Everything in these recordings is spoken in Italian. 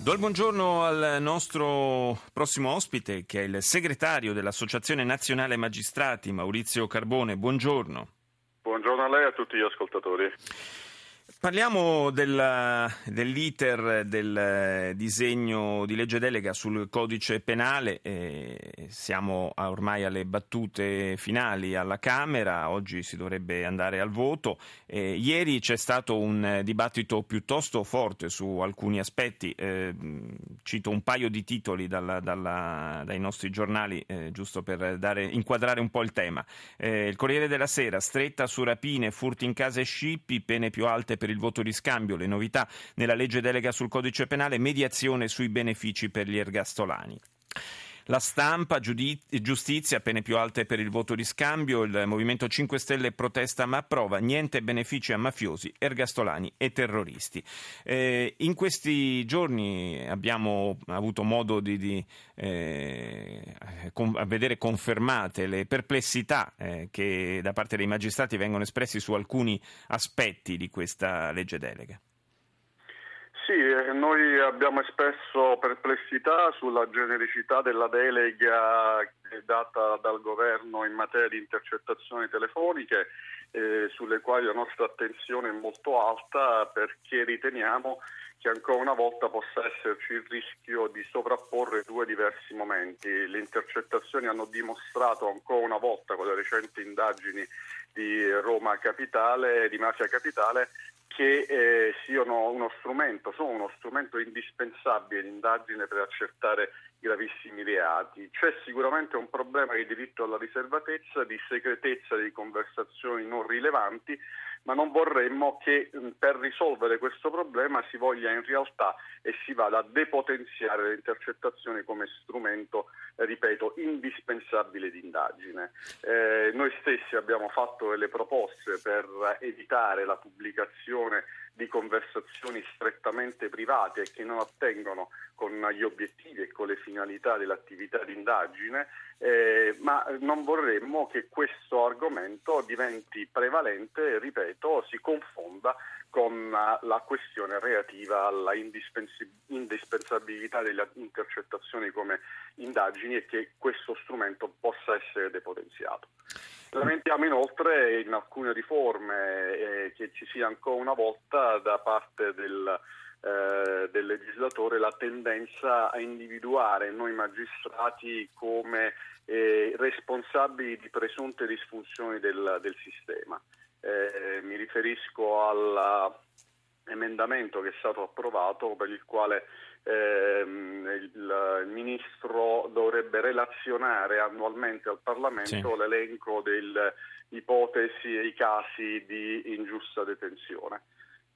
Do il buongiorno al nostro prossimo ospite, che è il segretario dell'Associazione Nazionale Magistrati, Maurizio Carbone. Buongiorno. Buongiorno a lei e a tutti gli ascoltatori. Parliamo del, dell'iter del disegno di legge delega sul codice penale, eh, siamo ormai alle battute finali alla Camera, oggi si dovrebbe andare al voto. Eh, ieri c'è stato un dibattito piuttosto forte su alcuni aspetti, eh, cito un paio di titoli dalla, dalla, dai nostri giornali, eh, giusto per dare, inquadrare un po' il tema. Eh, il Corriere della Sera, stretta su rapine, furti in casa e scippi, pene più alte per il voto di scambio, le novità nella legge delega sul codice penale, mediazione sui benefici per gli ergastolani. La stampa, giustizia, pene più alte per il voto di scambio, il Movimento 5 Stelle protesta ma approva, niente benefici a mafiosi, ergastolani e terroristi. Eh, in questi giorni abbiamo avuto modo di, di eh, con, vedere confermate le perplessità eh, che da parte dei magistrati vengono espressi su alcuni aspetti di questa legge delega. Sì, eh, noi abbiamo espresso perplessità sulla genericità della delega data dal governo in materia di intercettazioni telefoniche, eh, sulle quali la nostra attenzione è molto alta perché riteniamo che ancora una volta possa esserci il rischio di sovrapporre due diversi momenti. Le intercettazioni hanno dimostrato ancora una volta con le recenti indagini di Roma Capitale, di Mafia Capitale, che eh, siano uno strumento, sono uno strumento indispensabile di indagine per accertare gravissimi reati. C'è sicuramente un problema di diritto alla riservatezza, di segretezza di conversazioni non rilevanti, ma non vorremmo che per risolvere questo problema si voglia in realtà e si vada a depotenziare le intercettazioni come strumento, eh, ripeto, indispensabile di indagine. Eh, noi stessi abbiamo fatto delle proposte per evitare la pubblicazione di conversazioni strettamente private e che non attengono con gli obiettivi e con le finalità dell'attività di indagine, eh, ma non vorremmo che questo argomento diventi prevalente, ripeto, si confonda con la questione relativa alla indispensabilità delle intercettazioni come indagini e che questo strumento possa essere depotenziato. Lamentiamo inoltre in alcune riforme eh, che ci sia ancora una volta da parte del, eh, del, legislatore la tendenza a individuare noi magistrati come eh, responsabili di presunte disfunzioni del, del sistema. Eh, mi riferisco all'emendamento che è stato approvato per il quale ehm, il, il, ministro dovrebbe relazionare annualmente al Parlamento sì. l'elenco delle ipotesi e i casi di ingiusta detenzione.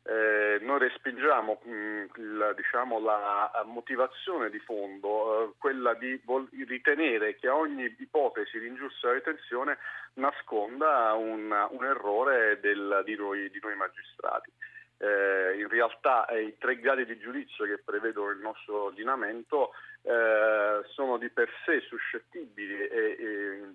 Eh, noi respingiamo mh, mm, il, diciamo, la motivazione di fondo, eh, quella di vol- ritenere che ogni ipotesi di ingiusta detenzione nasconda un, un errore del, di, noi, di, noi, magistrati. Eh, in realtà eh, i tre gradi di giudizio che prevedono il nostro ordinamento eh, sono di per sé suscettibili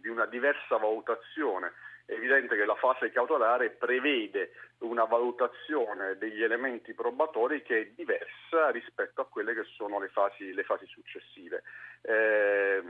di una diversa valutazione è evidente che la fase cautelare prevede una valutazione degli elementi probatori che è diversa rispetto a quelle che sono le fasi, le fasi successive. Eh,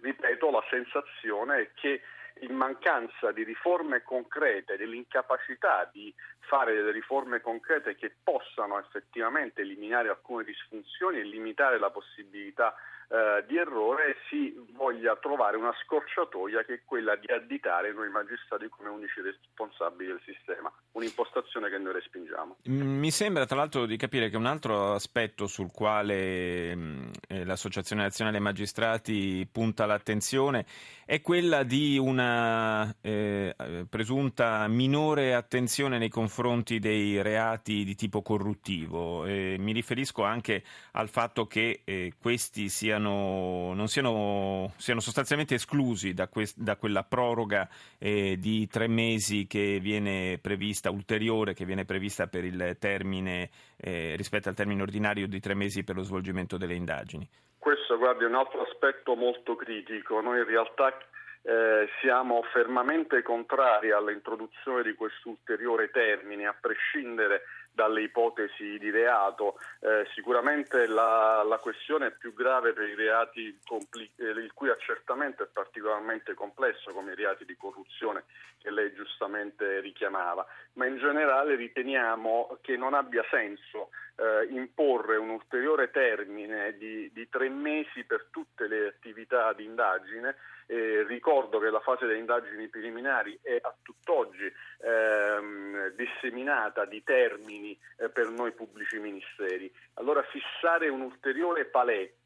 ripeto, la sensazione è che in mancanza di riforme concrete, dell'incapacità di fare delle riforme concrete che possano effettivamente eliminare alcune disfunzioni e limitare la possibilità eh, di errore si voglia trovare una scorciatoia che è quella di additare noi magistrati come unici responsabili del sistema, un'impostazione che noi respingiamo. Mm, mi sembra tra l'altro di capire che un altro aspetto sul quale mh, eh, l'Associazione Nazionale Magistrati punta l'attenzione è quella di una eh, presunta minore attenzione nei confronti dei reati di tipo corruttivo. mi riferisco anche al fatto che eh, questi siano siano, non siano, siano sostanzialmente esclusi da, quest, da quella proroga eh, di tre mesi che viene prevista, ulteriore che viene prevista per il termine, eh, rispetto al termine ordinario di tre mesi per lo svolgimento delle indagini. Questo guardi, è un altro aspetto molto critico. Noi in realtà eh, siamo fermamente contrari all'introduzione di questo ulteriore termine, a prescindere dalle ipotesi di reato. Eh, sicuramente la, la, questione è più grave per i reati compli- eh, il cui accertamento è particolarmente complesso, come i reati di corruzione che lei giustamente richiamava, ma in generale riteniamo che non abbia senso eh, imporre un ulteriore termine di, di, tre mesi per tutte le attività di indagine. ricordo che la fase delle indagini preliminari è a tutt'oggi ehm, disseminata di termini eh, per noi pubblici ministeri. Allora fissare un ulteriore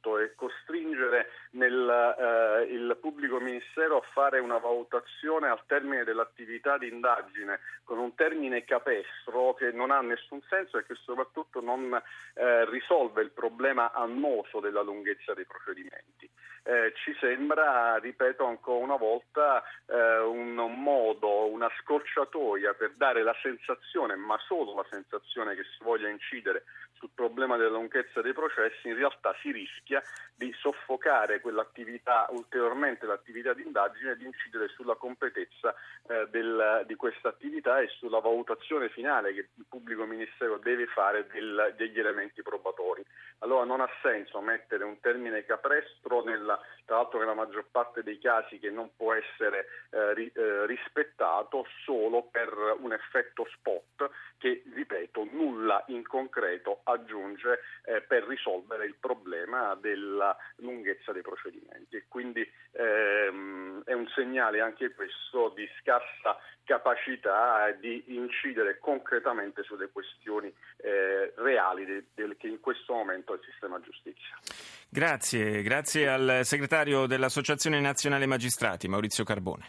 paletto e costringere nel, eh, il pubblico ministero a fare una valutazione al termine dell'attività di indagine con un termine capestro che non ha nessun senso e che soprattutto non eh, risolve il problema annoso della lunghezza dei procedimenti. Eh, ci sembra, ripeto ancora una volta, eh, un modo, una scorciatoia per dare la sensazione, ma solo la sensazione che si voglia incidere sul problema della lunghezza dei processi, in realtà si rischia di soffocare quell'attività, ulteriormente l'attività di indagine e di incidere sulla completezza eh, del, di questa attività e sulla valutazione finale che il pubblico ministero deve fare del, degli elementi probatori. Allora non ha senso mettere un termine caprestro, nella, tra l'altro nella maggior parte dei casi che non può essere eh, ri, eh, rispettato solo per un effetto spot che, ripeto, nulla in concreto aggiunge eh, per risolvere il problema della lunghezza dei procedimenti. E quindi ehm, è un segnale anche questo di scarsa capacità di incidere concretamente sulle questioni eh, reali del, del, che in questo momento è il sistema giustizia. Grazie, grazie al segretario dell'Associazione Nazionale Magistrati, Maurizio Carbone.